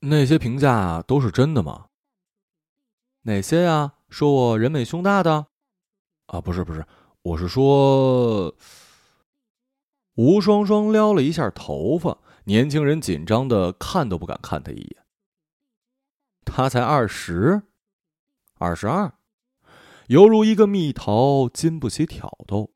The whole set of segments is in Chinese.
那些评价都是真的吗？哪些呀？说我人美胸大的？啊，不是不是，我是说……吴双双撩了一下头发，年轻人紧张的看都不敢看他一眼。他才二十，二十二，犹如一个蜜桃，经不起挑逗。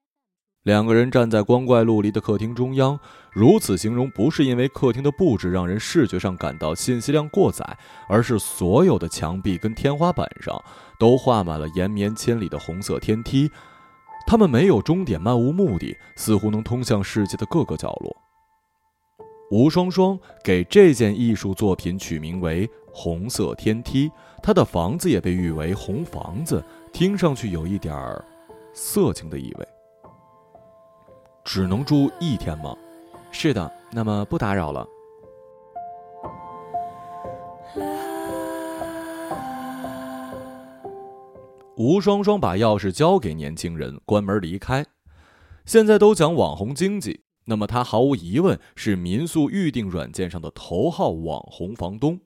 两个人站在光怪陆离的客厅中央，如此形容不是因为客厅的布置让人视觉上感到信息量过载，而是所有的墙壁跟天花板上都画满了延绵千里的红色天梯，它们没有终点，漫无目的，似乎能通向世界的各个角落。吴双双给这件艺术作品取名为《红色天梯》，他的房子也被誉为“红房子”，听上去有一点儿色情的意味。只能住一天吗？是的，那么不打扰了。吴双双把钥匙交给年轻人，关门离开。现在都讲网红经济，那么他毫无疑问是民宿预订软件上的头号网红房东。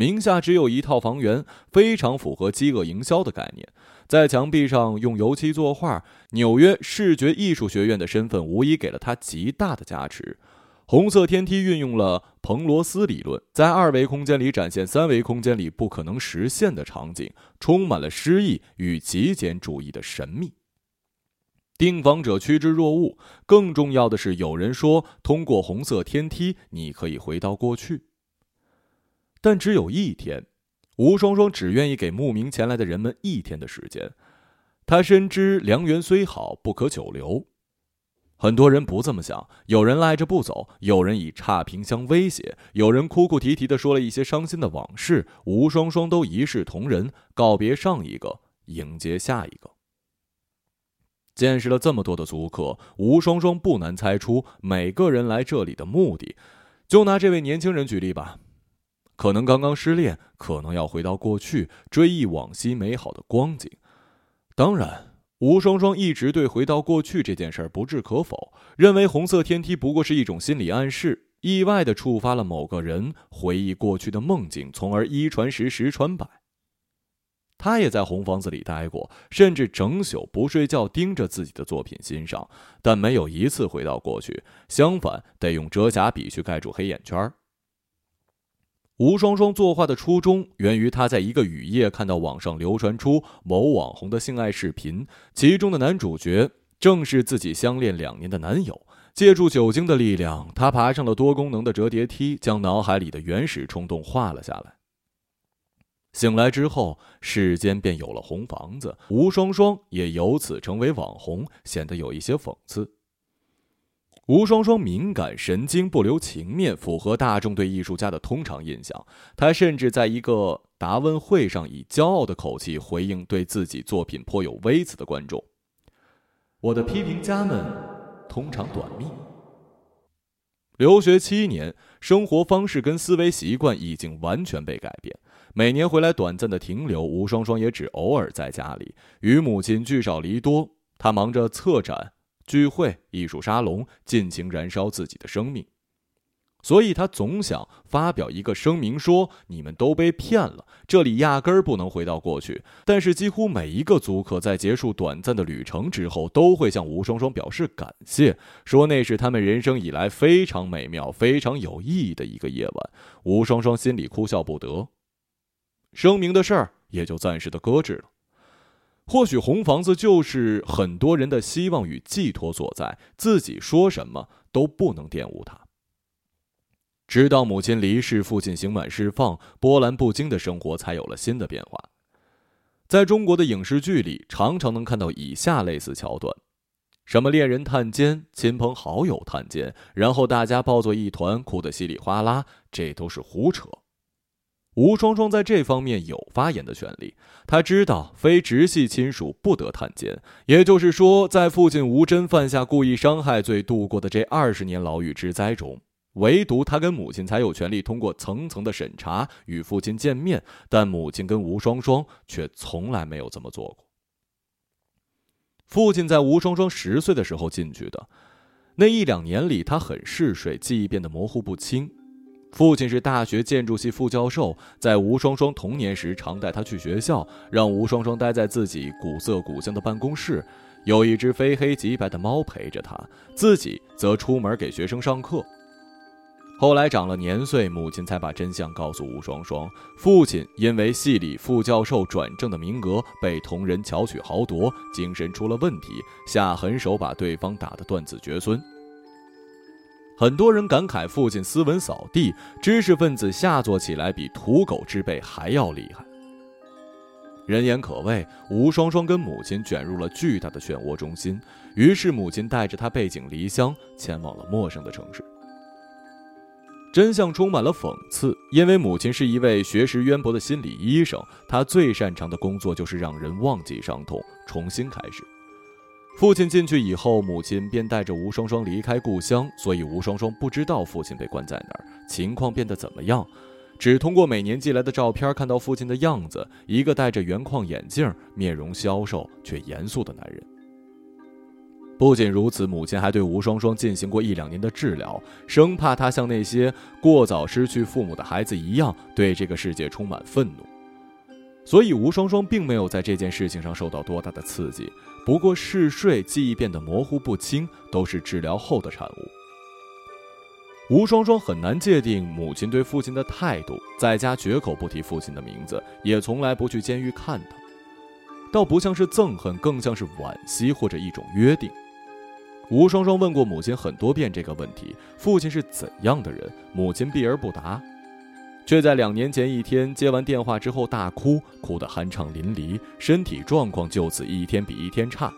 名下只有一套房源，非常符合饥饿营销的概念。在墙壁上用油漆作画，纽约视觉艺术学院的身份无疑给了他极大的加持。红色天梯运用了彭罗斯理论，在二维空间里展现三维空间里不可能实现的场景，充满了诗意与极简主义的神秘。订房者趋之若鹜。更重要的是，有人说，通过红色天梯，你可以回到过去。但只有一天，吴双双只愿意给慕名前来的人们一天的时间。他深知良缘虽好，不可久留。很多人不这么想，有人赖着不走，有人以差评相威胁，有人哭哭啼啼的说了一些伤心的往事。吴双双都一视同仁，告别上一个，迎接下一个。见识了这么多的租客，吴双双不难猜出每个人来这里的目的。就拿这位年轻人举例吧。可能刚刚失恋，可能要回到过去追忆往昔美好的光景。当然，吴双双一直对回到过去这件事不置可否，认为红色天梯不过是一种心理暗示，意外的触发了某个人回忆过去的梦境，从而一传十，十传百。他也在红房子里待过，甚至整宿不睡觉盯着自己的作品欣赏，但没有一次回到过去，相反，得用遮瑕笔去盖住黑眼圈。吴双双作画的初衷源于她在一个雨夜看到网上流传出某网红的性爱视频，其中的男主角正是自己相恋两年的男友。借助酒精的力量，她爬上了多功能的折叠梯，将脑海里的原始冲动画了下来。醒来之后，世间便有了红房子，吴双双也由此成为网红，显得有一些讽刺。吴双双敏感神经不留情面，符合大众对艺术家的通常印象。他甚至在一个答问会上以骄傲的口气回应对自己作品颇有微词的观众：“我的批评家们通常短命。留学七年，生活方式跟思维习惯已经完全被改变。每年回来短暂的停留，吴双双也只偶尔在家里与母亲聚少离多。他忙着策展。”聚会、艺术沙龙，尽情燃烧自己的生命，所以他总想发表一个声明，说你们都被骗了，这里压根儿不能回到过去。但是，几乎每一个租客在结束短暂的旅程之后，都会向吴双双表示感谢，说那是他们人生以来非常美妙、非常有意义的一个夜晚。吴双双心里哭笑不得，声明的事儿也就暂时的搁置了。或许红房子就是很多人的希望与寄托所在，自己说什么都不能玷污它。直到母亲离世，父亲刑满释放，波澜不惊的生活才有了新的变化。在中国的影视剧里，常常能看到以下类似桥段：什么恋人探监、亲朋好友探监，然后大家抱作一团，哭得稀里哗啦，这都是胡扯。吴双双在这方面有发言的权利。他知道非直系亲属不得探监，也就是说，在父亲吴真犯下故意伤害罪度过的这二十年牢狱之灾中，唯独他跟母亲才有权利通过层层的审查与父亲见面，但母亲跟吴双双却从来没有这么做过。父亲在吴双双十岁的时候进去的，那一两年里，他很嗜睡，记忆变得模糊不清。父亲是大学建筑系副教授，在吴双双童年时常带她去学校，让吴双双待在自己古色古香的办公室，有一只非黑即白的猫陪着她，自己则出门给学生上课。后来长了年岁，母亲才把真相告诉吴双双：父亲因为系里副教授转正的名额被同仁巧取豪夺，精神出了问题，下狠手把对方打得断子绝孙。很多人感慨父亲斯文扫地，知识分子下作起来比土狗之辈还要厉害。人言可畏，吴双双跟母亲卷入了巨大的漩涡中心，于是母亲带着她背井离乡，前往了陌生的城市。真相充满了讽刺，因为母亲是一位学识渊博的心理医生，她最擅长的工作就是让人忘记伤痛，重新开始。父亲进去以后，母亲便带着吴双双离开故乡，所以吴双双不知道父亲被关在哪儿，情况变得怎么样，只通过每年寄来的照片看到父亲的样子，一个戴着圆框眼镜、面容消瘦却严肃的男人。不仅如此，母亲还对吴双双进行过一两年的治疗，生怕他像那些过早失去父母的孩子一样，对这个世界充满愤怒。所以吴双双并没有在这件事情上受到多大的刺激。不过嗜睡、记忆变得模糊不清，都是治疗后的产物。吴双双很难界定母亲对父亲的态度，在家绝口不提父亲的名字，也从来不去监狱看他，倒不像是憎恨，更像是惋惜或者一种约定。吴双双问过母亲很多遍这个问题：父亲是怎样的人？母亲避而不答。却在两年前一天接完电话之后大哭，哭得酣畅淋漓，身体状况就此一天比一天差。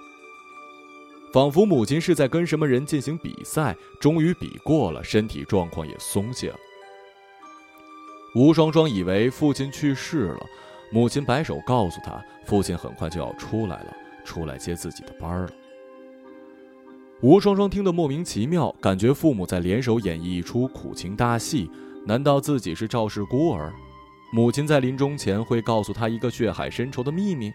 仿佛母亲是在跟什么人进行比赛，终于比过了，身体状况也松懈了。吴双双以为父亲去世了，母亲摆手告诉他，父亲很快就要出来了，出来接自己的班了。吴双双听得莫名其妙，感觉父母在联手演绎一出苦情大戏。难道自己是赵氏孤儿？母亲在临终前会告诉他一个血海深仇的秘密？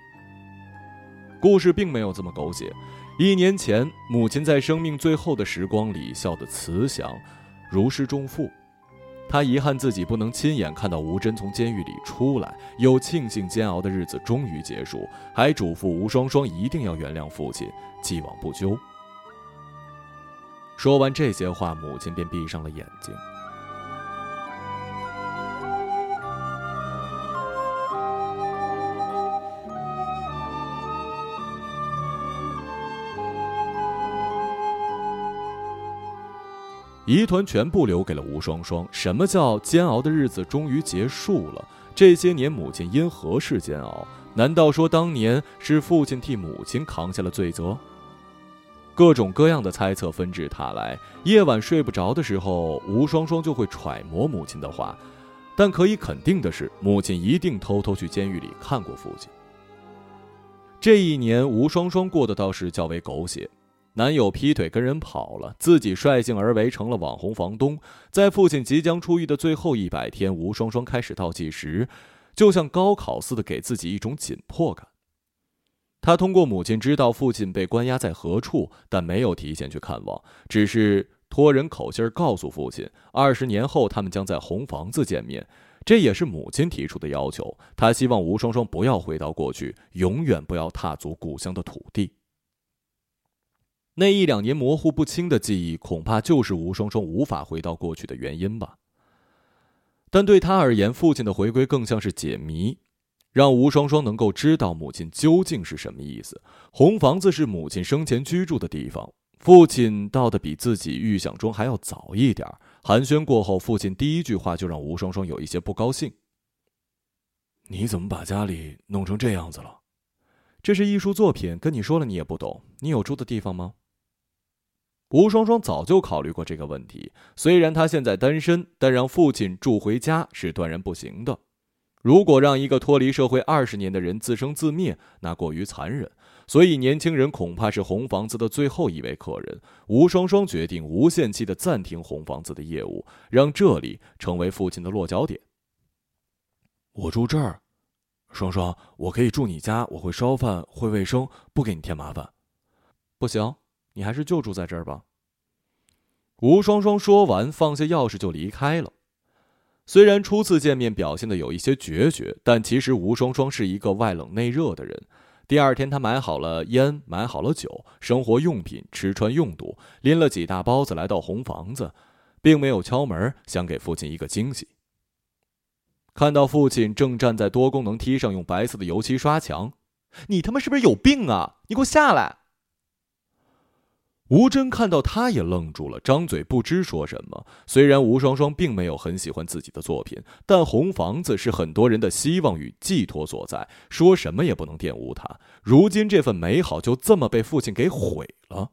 故事并没有这么狗血。一年前，母亲在生命最后的时光里笑得慈祥，如释重负。她遗憾自己不能亲眼看到吴真从监狱里出来，又庆幸煎熬的日子终于结束，还嘱咐吴双双一定要原谅父亲，既往不咎。说完这些话，母亲便闭上了眼睛。疑团全部留给了吴双双。什么叫煎熬的日子终于结束了？这些年母亲因何事煎熬？难道说当年是父亲替母亲扛下了罪责？各种各样的猜测纷至沓来。夜晚睡不着的时候，吴双双就会揣摩母亲的话。但可以肯定的是，母亲一定偷偷去监狱里看过父亲。这一年，吴双双过得倒是较为狗血。男友劈腿跟人跑了，自己率性而为成了网红房东。在父亲即将出狱的最后一百天，吴双双开始倒计时，就像高考似的给自己一种紧迫感。她通过母亲知道父亲被关押在何处，但没有提前去看望，只是托人口信告诉父亲，二十年后他们将在红房子见面。这也是母亲提出的要求，她希望吴双双不要回到过去，永远不要踏足故乡的土地。那一两年模糊不清的记忆，恐怕就是吴双双无法回到过去的原因吧。但对他而言，父亲的回归更像是解谜，让吴双双能够知道母亲究竟是什么意思。红房子是母亲生前居住的地方，父亲到的比自己预想中还要早一点。寒暄过后，父亲第一句话就让吴双双有一些不高兴：“你怎么把家里弄成这样子了？这是艺术作品，跟你说了你也不懂。你有住的地方吗？”吴双双早就考虑过这个问题，虽然她现在单身，但让父亲住回家是断然不行的。如果让一个脱离社会二十年的人自生自灭，那过于残忍。所以，年轻人恐怕是红房子的最后一位客人。吴双双决定无限期的暂停红房子的业务，让这里成为父亲的落脚点。我住这儿，双双，我可以住你家，我会烧饭，会卫生，不给你添麻烦。不行。你还是就住在这儿吧。吴双双说完，放下钥匙就离开了。虽然初次见面表现的有一些决绝，但其实吴双双是一个外冷内热的人。第二天，他买好了烟，买好了酒，生活用品、吃穿用度，拎了几大包子来到红房子，并没有敲门，想给父亲一个惊喜。看到父亲正站在多功能梯上用白色的油漆刷墙，你他妈是不是有病啊？你给我下来！吴真看到他也愣住了，张嘴不知说什么。虽然吴双双并没有很喜欢自己的作品，但红房子是很多人的希望与寄托所在，说什么也不能玷污它。如今这份美好就这么被父亲给毁了。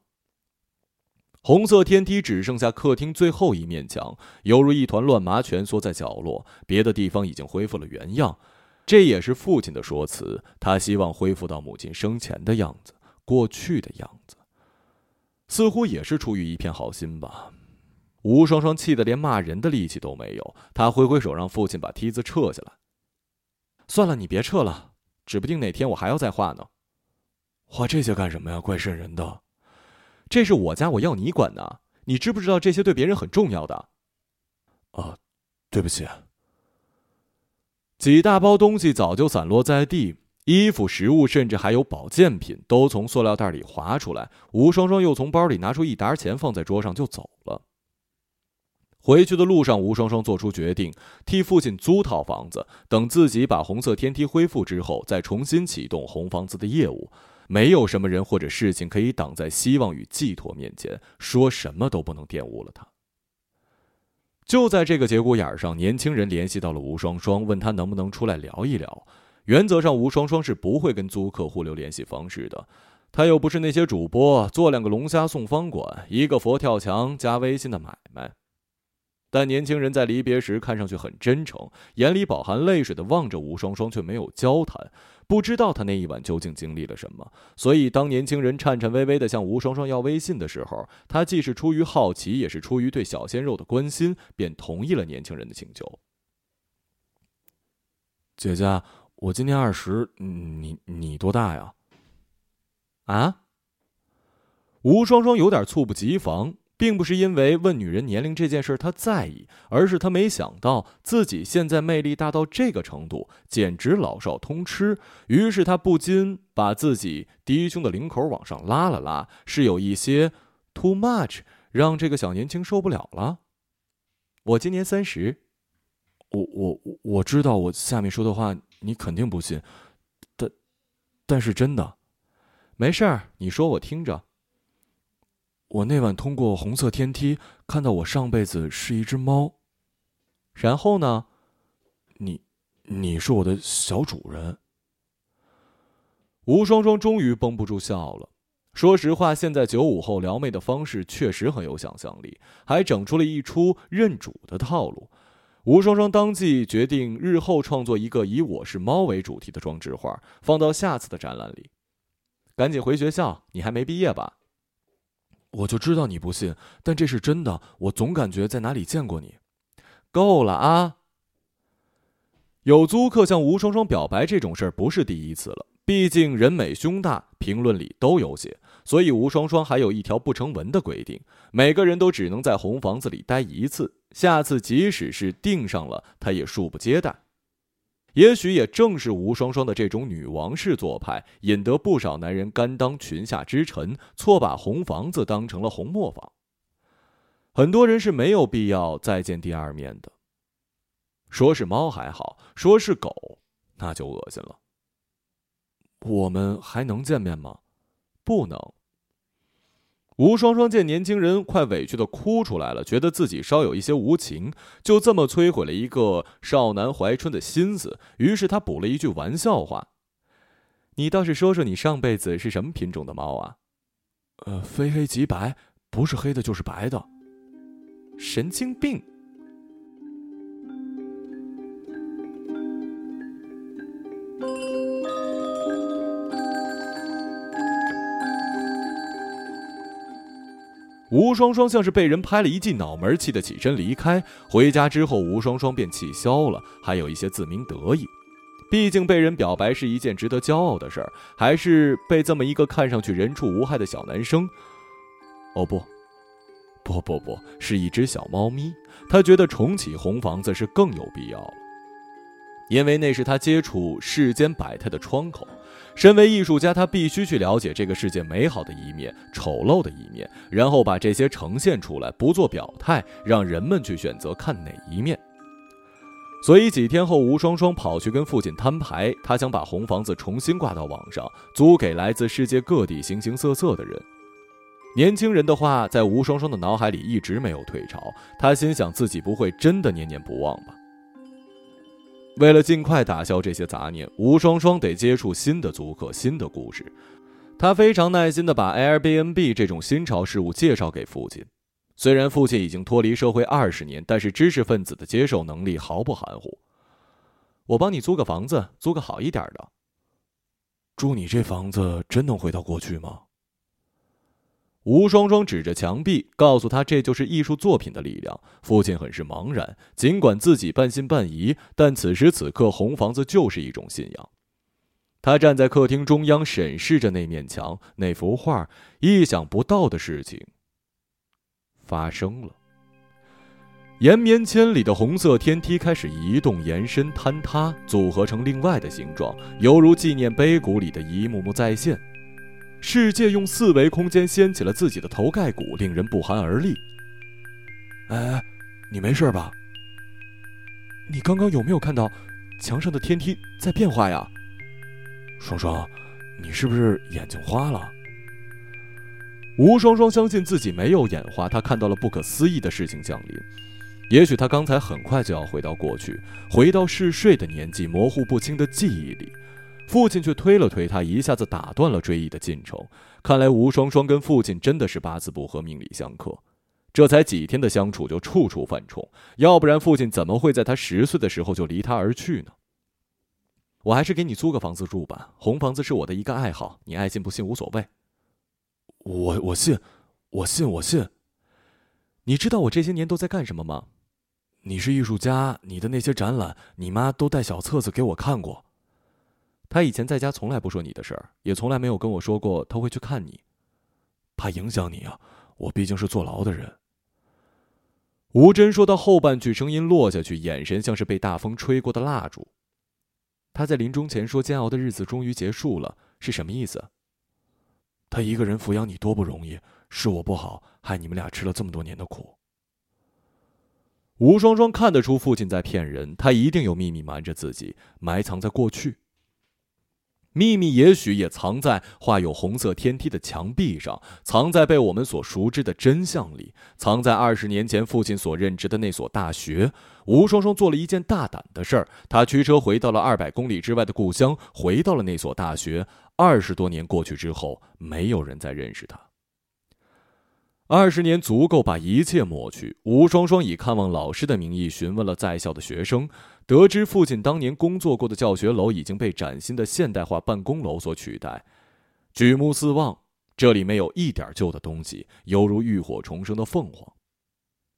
红色天梯只剩下客厅最后一面墙，犹如一团乱麻蜷缩在角落，别的地方已经恢复了原样。这也是父亲的说辞，他希望恢复到母亲生前的样子，过去的样子。似乎也是出于一片好心吧，吴双双气得连骂人的力气都没有。他挥挥手让父亲把梯子撤下来。算了，你别撤了，指不定哪天我还要再画呢。画这些干什么呀？怪瘆人的。这是我家，我要你管呢。你知不知道这些对别人很重要的？啊，对不起。几大包东西早就散落在地。衣服、食物，甚至还有保健品，都从塑料袋里滑出来。吴双双又从包里拿出一沓钱，放在桌上就走了。回去的路上，吴双双做出决定，替父亲租套房子，等自己把红色天梯恢复之后，再重新启动红房子的业务。没有什么人或者事情可以挡在希望与寄托面前，说什么都不能玷污了他。就在这个节骨眼上，年轻人联系到了吴双双，问他能不能出来聊一聊。原则上，吴双双是不会跟租客互留联系方式的。他又不是那些主播，做两个龙虾送方管，一个佛跳墙加微信的买卖。但年轻人在离别时看上去很真诚，眼里饱含泪水的望着吴双双，却没有交谈。不知道他那一晚究竟经历了什么。所以，当年轻人颤颤巍巍的向吴双双要微信的时候，他既是出于好奇，也是出于对小鲜肉的关心，便同意了年轻人的请求。姐姐。我今年二十，你你多大呀？啊？吴双双有点猝不及防，并不是因为问女人年龄这件事他在意，而是他没想到自己现在魅力大到这个程度，简直老少通吃。于是他不禁把自己低胸的领口往上拉了拉，是有一些 too much，让这个小年轻受不了了。我今年三十，我我我知道我下面说的话。你肯定不信，但但是真的，没事儿，你说我听着。我那晚通过红色天梯看到我上辈子是一只猫，然后呢？你你是我的小主人。吴双双终于绷不住笑了。说实话，现在九五后撩妹的方式确实很有想象力，还整出了一出认主的套路。吴双双当即决定，日后创作一个以“我是猫”为主题的装置画，放到下次的展览里。赶紧回学校，你还没毕业吧？我就知道你不信，但这是真的。我总感觉在哪里见过你。够了啊！有租客向吴双双表白这种事儿不是第一次了，毕竟人美胸大，评论里都有写。所以吴双双还有一条不成文的规定：每个人都只能在红房子里待一次。下次即使是订上了，他也恕不接待。也许也正是吴双双的这种女王式做派，引得不少男人甘当裙下之臣，错把红房子当成了红磨坊。很多人是没有必要再见第二面的。说是猫还好，说是狗，那就恶心了。我们还能见面吗？不能。吴双双见年轻人快委屈的哭出来了，觉得自己稍有一些无情，就这么摧毁了一个少男怀春的心思。于是他补了一句玩笑话：“你倒是说说你上辈子是什么品种的猫啊？”“呃，非黑即白，不是黑的就是白的。”神经病。吴双双像是被人拍了一记脑门，气得起身离开。回家之后，吴双双便气消了，还有一些自鸣得意。毕竟被人表白是一件值得骄傲的事儿，还是被这么一个看上去人畜无害的小男生……哦不，不不不，是一只小猫咪。他觉得重启红房子是更有必要了因为那是他接触世间百态的窗口。身为艺术家，他必须去了解这个世界美好的一面、丑陋的一面，然后把这些呈现出来，不做表态，让人们去选择看哪一面。所以几天后，吴双双跑去跟父亲摊牌，他想把红房子重新挂到网上，租给来自世界各地形形色色的人。年轻人的话在吴双双的脑海里一直没有退潮，他心想自己不会真的念念不忘吧。为了尽快打消这些杂念，吴双双得接触新的租客、新的故事。他非常耐心地把 Airbnb 这种新潮事物介绍给父亲。虽然父亲已经脱离社会二十年，但是知识分子的接受能力毫不含糊。我帮你租个房子，租个好一点的。住你这房子真能回到过去吗？吴双双指着墙壁，告诉他：“这就是艺术作品的力量。”父亲很是茫然，尽管自己半信半疑，但此时此刻，红房子就是一种信仰。他站在客厅中央，审视着那面墙、那幅画，意想不到的事情发生了。延绵千里的红色天梯开始移动、延伸、坍塌，组合成另外的形状，犹如纪念碑谷里的一幕幕再现。世界用四维空间掀起了自己的头盖骨，令人不寒而栗。哎，你没事吧？你刚刚有没有看到墙上的天梯在变化呀？双双，你是不是眼睛花了？吴双双相信自己没有眼花，她看到了不可思议的事情降临。也许她刚才很快就要回到过去，回到嗜睡的年纪，模糊不清的记忆里。父亲却推了推他，一下子打断了追忆的进程。看来吴双双跟父亲真的是八字不合、命里相克。这才几天的相处就处处犯冲，要不然父亲怎么会在他十岁的时候就离他而去呢？我还是给你租个房子住吧，红房子是我的一个爱好，你爱信不信无所谓。我我信，我信我信。你知道我这些年都在干什么吗？你是艺术家，你的那些展览，你妈都带小册子给我看过。他以前在家从来不说你的事儿，也从来没有跟我说过他会去看你，怕影响你啊！我毕竟是坐牢的人。吴真说到后半句，声音落下去，眼神像是被大风吹过的蜡烛。他在临终前说：“煎熬的日子终于结束了”，是什么意思？他一个人抚养你多不容易，是我不好，害你们俩吃了这么多年的苦。吴双双看得出父亲在骗人，他一定有秘密瞒着自己，埋藏在过去。秘密也许也藏在画有红色天梯的墙壁上，藏在被我们所熟知的真相里，藏在二十年前父亲所任职的那所大学。吴双双做了一件大胆的事儿，他驱车回到了二百公里之外的故乡，回到了那所大学。二十多年过去之后，没有人再认识他。二十年足够把一切抹去。吴双双以看望老师的名义询问了在校的学生。得知父亲当年工作过的教学楼已经被崭新的现代化办公楼所取代，举目四望，这里没有一点旧的东西，犹如浴火重生的凤凰。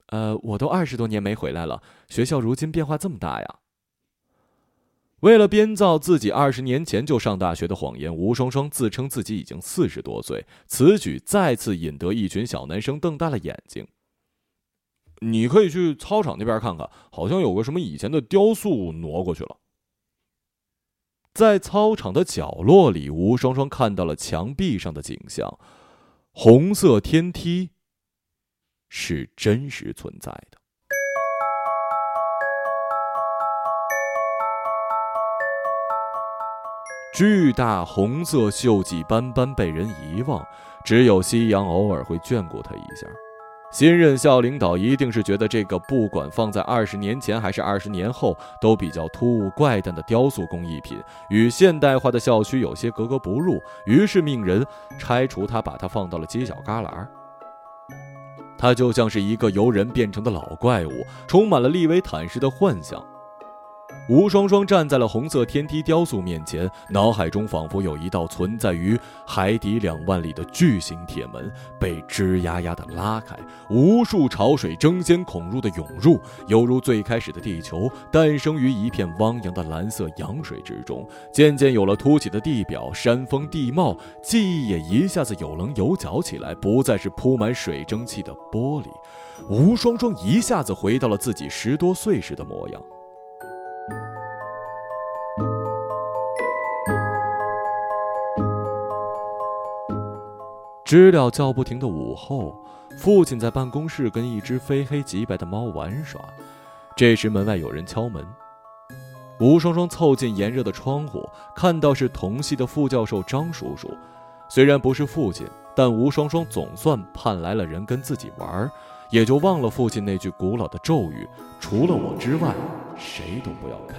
呃，我都二十多年没回来了，学校如今变化这么大呀！为了编造自己二十年前就上大学的谎言，吴双双自称自己已经四十多岁，此举再次引得一群小男生瞪大了眼睛。你可以去操场那边看看，好像有个什么以前的雕塑挪过去了。在操场的角落里，吴双双看到了墙壁上的景象，红色天梯是真实存在的。巨大红色锈迹斑斑被人遗忘，只有夕阳偶尔会眷顾他一下。新任校领导一定是觉得这个不管放在二十年前还是二十年后都比较突兀怪诞的雕塑工艺品与现代化的校区有些格格不入，于是命人拆除它，把它放到了犄角旮旯。它就像是一个由人变成的老怪物，充满了利维坦式的幻想。吴双双站在了红色天梯雕塑面前，脑海中仿佛有一道存在于海底两万里的巨型铁门被吱呀呀的拉开，无数潮水争先恐入的涌入，犹如最开始的地球诞生于一片汪洋的蓝色洋水之中，渐渐有了凸起的地表、山峰地貌，记忆也一下子有棱有角起来，不再是铺满水蒸气的玻璃。吴双双一下子回到了自己十多岁时的模样。知了叫不停的午后，父亲在办公室跟一只非黑即白的猫玩耍。这时门外有人敲门，吴双双凑近炎热的窗户，看到是同系的副教授张叔叔。虽然不是父亲，但吴双双总算盼来了人跟自己玩，也就忘了父亲那句古老的咒语：除了我之外，谁都不要开。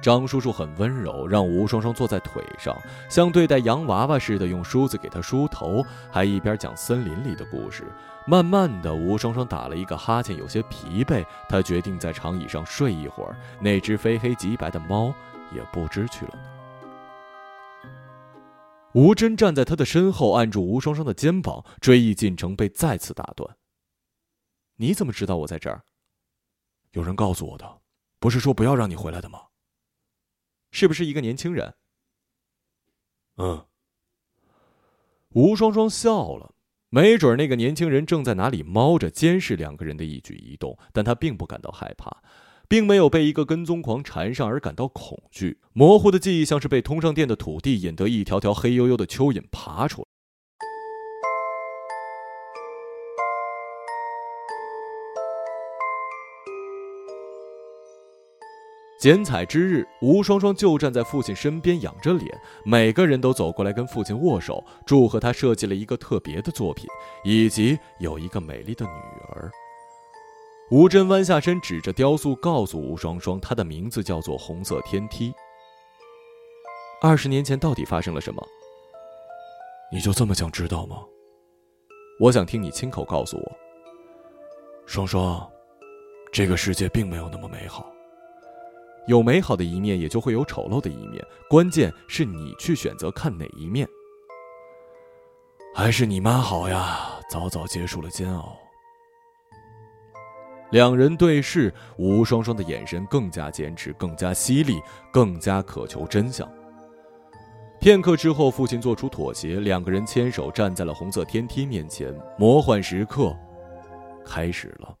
张叔叔很温柔，让吴双双坐在腿上，像对待洋娃娃似的，用梳子给她梳头，还一边讲森林里的故事。慢慢的，吴双双打了一个哈欠，有些疲惫，他决定在长椅上睡一会儿。那只非黑即白的猫也不知去了哪。吴真站在他的身后，按住吴双双的肩膀，追忆进程被再次打断。你怎么知道我在这儿？有人告诉我的，不是说不要让你回来的吗？是不是一个年轻人？嗯。吴双双笑了，没准那个年轻人正在哪里猫着监视两个人的一举一动，但他并不感到害怕，并没有被一个跟踪狂缠上而感到恐惧。模糊的记忆像是被通上电的土地引得一条条黑黝黝的蚯蚓爬出来。剪彩之日，吴双双就站在父亲身边，仰着脸。每个人都走过来跟父亲握手，祝贺他设计了一个特别的作品，以及有一个美丽的女儿。吴真弯下身，指着雕塑，告诉吴双双，她的名字叫做红色天梯。二十年前到底发生了什么？你就这么想知道吗？我想听你亲口告诉我。双双，这个世界并没有那么美好。有美好的一面，也就会有丑陋的一面。关键是你去选择看哪一面。还是你妈好呀，早早结束了煎熬。两人对视，吴双双的眼神更加坚持，更加犀利，更加渴求真相。片刻之后，父亲做出妥协，两个人牵手站在了红色天梯面前。魔幻时刻开始了。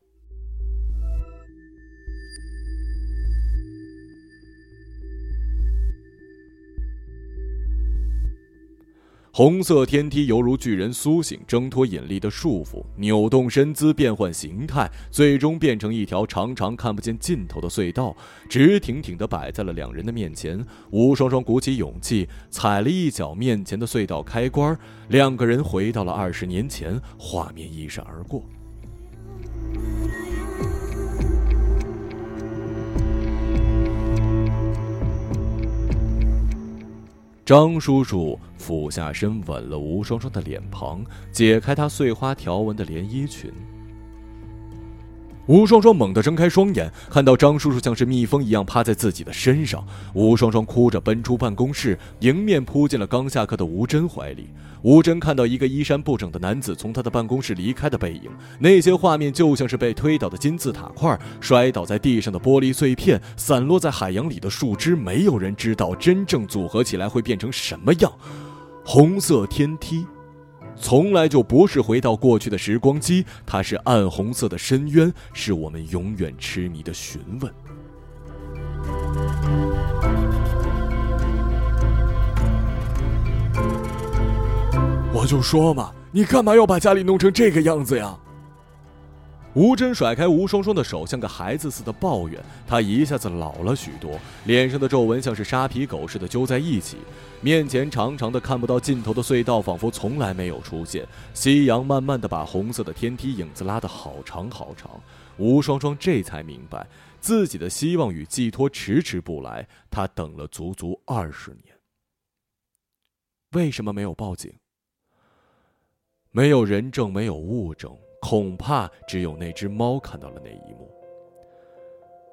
红色天梯犹如巨人苏醒，挣脱引力的束缚，扭动身姿，变换形态，最终变成一条长长看不见尽头的隧道，直挺挺地摆在了两人的面前。吴双双鼓起勇气，踩了一脚面前的隧道开关，两个人回到了二十年前，画面一闪而过。张叔叔俯下身吻了吴双双的脸庞，解开她碎花条纹的连衣裙。吴双双猛地睁开双眼，看到张叔叔像是蜜蜂一样趴在自己的身上。吴双双哭着奔出办公室，迎面扑进了刚下课的吴真怀里。吴真看到一个衣衫不整的男子从他的办公室离开的背影，那些画面就像是被推倒的金字塔块，摔倒在地上的玻璃碎片，散落在海洋里的树枝。没有人知道真正组合起来会变成什么样。红色天梯。从来就不是回到过去的时光机，它是暗红色的深渊，是我们永远痴迷的询问。我就说嘛，你干嘛要把家里弄成这个样子呀？吴真甩开吴双双的手，像个孩子似的抱怨。他一下子老了许多，脸上的皱纹像是沙皮狗似的揪在一起。面前长长的看不到尽头的隧道，仿佛从来没有出现。夕阳慢慢的把红色的天梯影子拉得好长好长。吴双双这才明白，自己的希望与寄托迟迟不来。他等了足足二十年，为什么没有报警？没有人证，没有物证，恐怕只有那只猫看到了那一幕。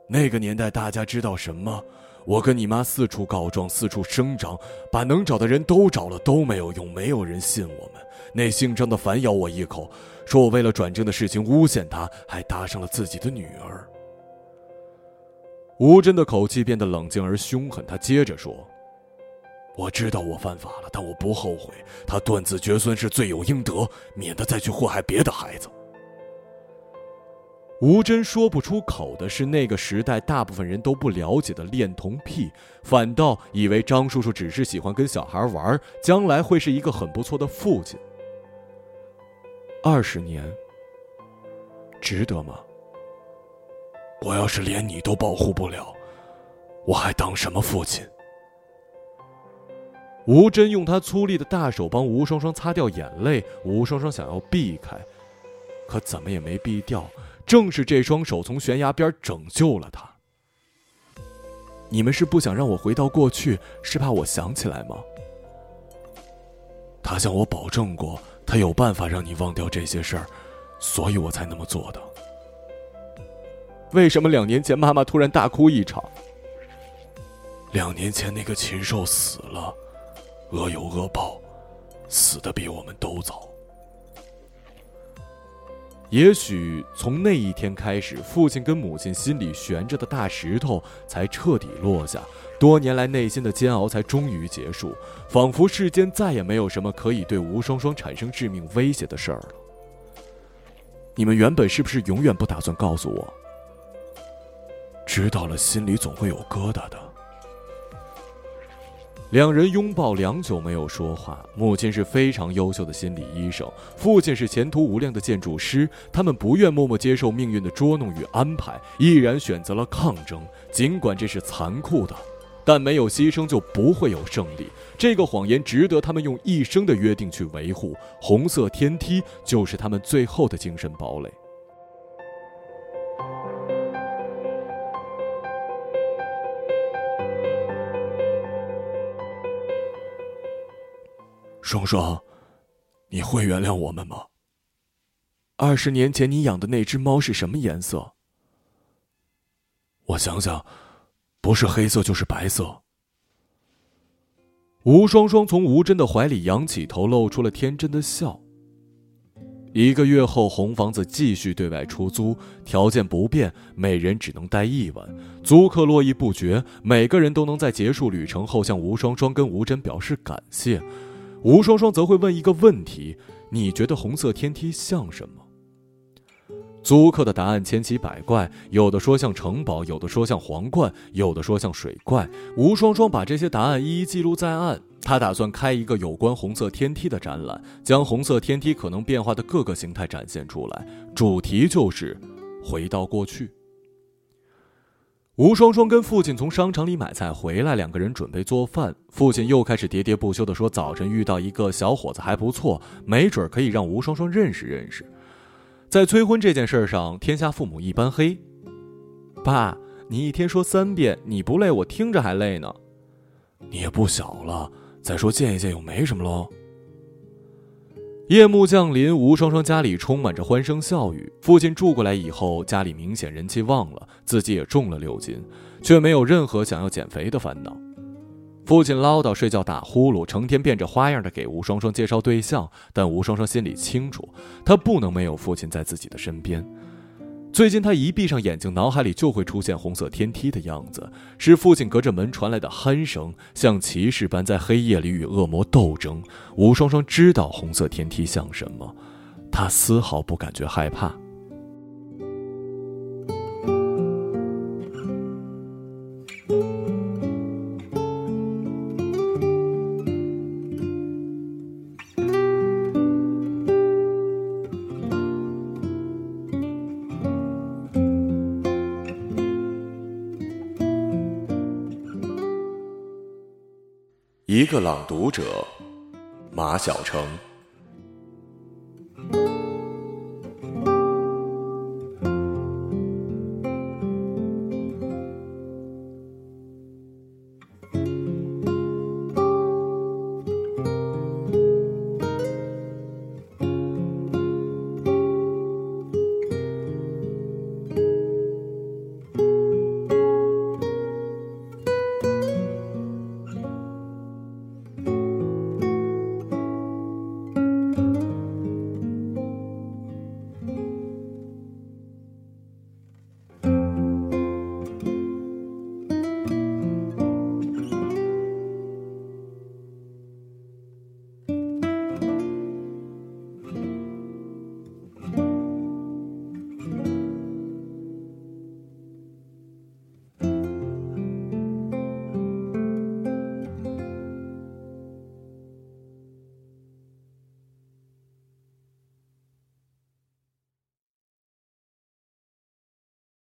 那个年代，大家知道什么？我跟你妈四处告状，四处声张，把能找的人都找了，都没有用，没有人信我们。那姓张的反咬我一口，说我为了转正的事情诬陷他，还搭上了自己的女儿。吴真的口气变得冷静而凶狠，他接着说。我知道我犯法了，但我不后悔。他断子绝孙是罪有应得，免得再去祸害别的孩子。吴真说不出口的是，那个时代大部分人都不了解的恋童癖，反倒以为张叔叔只是喜欢跟小孩玩，将来会是一个很不错的父亲。二十年，值得吗？我要是连你都保护不了，我还当什么父亲？吴真用他粗粝的大手帮吴双双擦掉眼泪，吴双双想要避开，可怎么也没避掉。正是这双手从悬崖边拯救了他。你们是不想让我回到过去，是怕我想起来吗？他向我保证过，他有办法让你忘掉这些事儿，所以我才那么做的。为什么两年前妈妈突然大哭一场？两年前那个禽兽死了。恶有恶报，死的比我们都早。也许从那一天开始，父亲跟母亲心里悬着的大石头才彻底落下，多年来内心的煎熬才终于结束，仿佛世间再也没有什么可以对吴双双产生致命威胁的事儿了。你们原本是不是永远不打算告诉我？知道了，心里总会有疙瘩的。两人拥抱良久，没有说话。母亲是非常优秀的心理医生，父亲是前途无量的建筑师。他们不愿默默接受命运的捉弄与安排，毅然选择了抗争。尽管这是残酷的，但没有牺牲就不会有胜利。这个谎言值得他们用一生的约定去维护。红色天梯就是他们最后的精神堡垒。双双，你会原谅我们吗？二十年前你养的那只猫是什么颜色？我想想，不是黑色就是白色。吴双双从吴真的怀里仰起头，露出了天真的笑。一个月后，红房子继续对外出租，条件不变，每人只能待一晚。租客络绎不绝，每个人都能在结束旅程后向吴双双跟吴真表示感谢。吴双双则会问一个问题：“你觉得红色天梯像什么？”租客的答案千奇百怪，有的说像城堡，有的说像皇冠，有的说像水怪。吴双双把这些答案一一记录在案，他打算开一个有关红色天梯的展览，将红色天梯可能变化的各个形态展现出来，主题就是回到过去。吴双双跟父亲从商场里买菜回来，两个人准备做饭。父亲又开始喋喋不休地说：“早晨遇到一个小伙子还不错，没准可以让吴双双认识认识。”在催婚这件事上，天下父母一般黑。爸，你一天说三遍，你不累，我听着还累呢。你也不小了，再说见一见又没什么喽。夜幕降临，吴双双家里充满着欢声笑语。父亲住过来以后，家里明显人气旺了，自己也重了六斤，却没有任何想要减肥的烦恼。父亲唠叨、睡觉、打呼噜，成天变着花样的给吴双双介绍对象，但吴双双心里清楚，她不能没有父亲在自己的身边。最近，他一闭上眼睛，脑海里就会出现红色天梯的样子，是父亲隔着门传来的鼾声，像骑士般在黑夜里与恶魔斗争。吴双双知道红色天梯像什么，他丝毫不感觉害怕。一个朗读者，马晓成。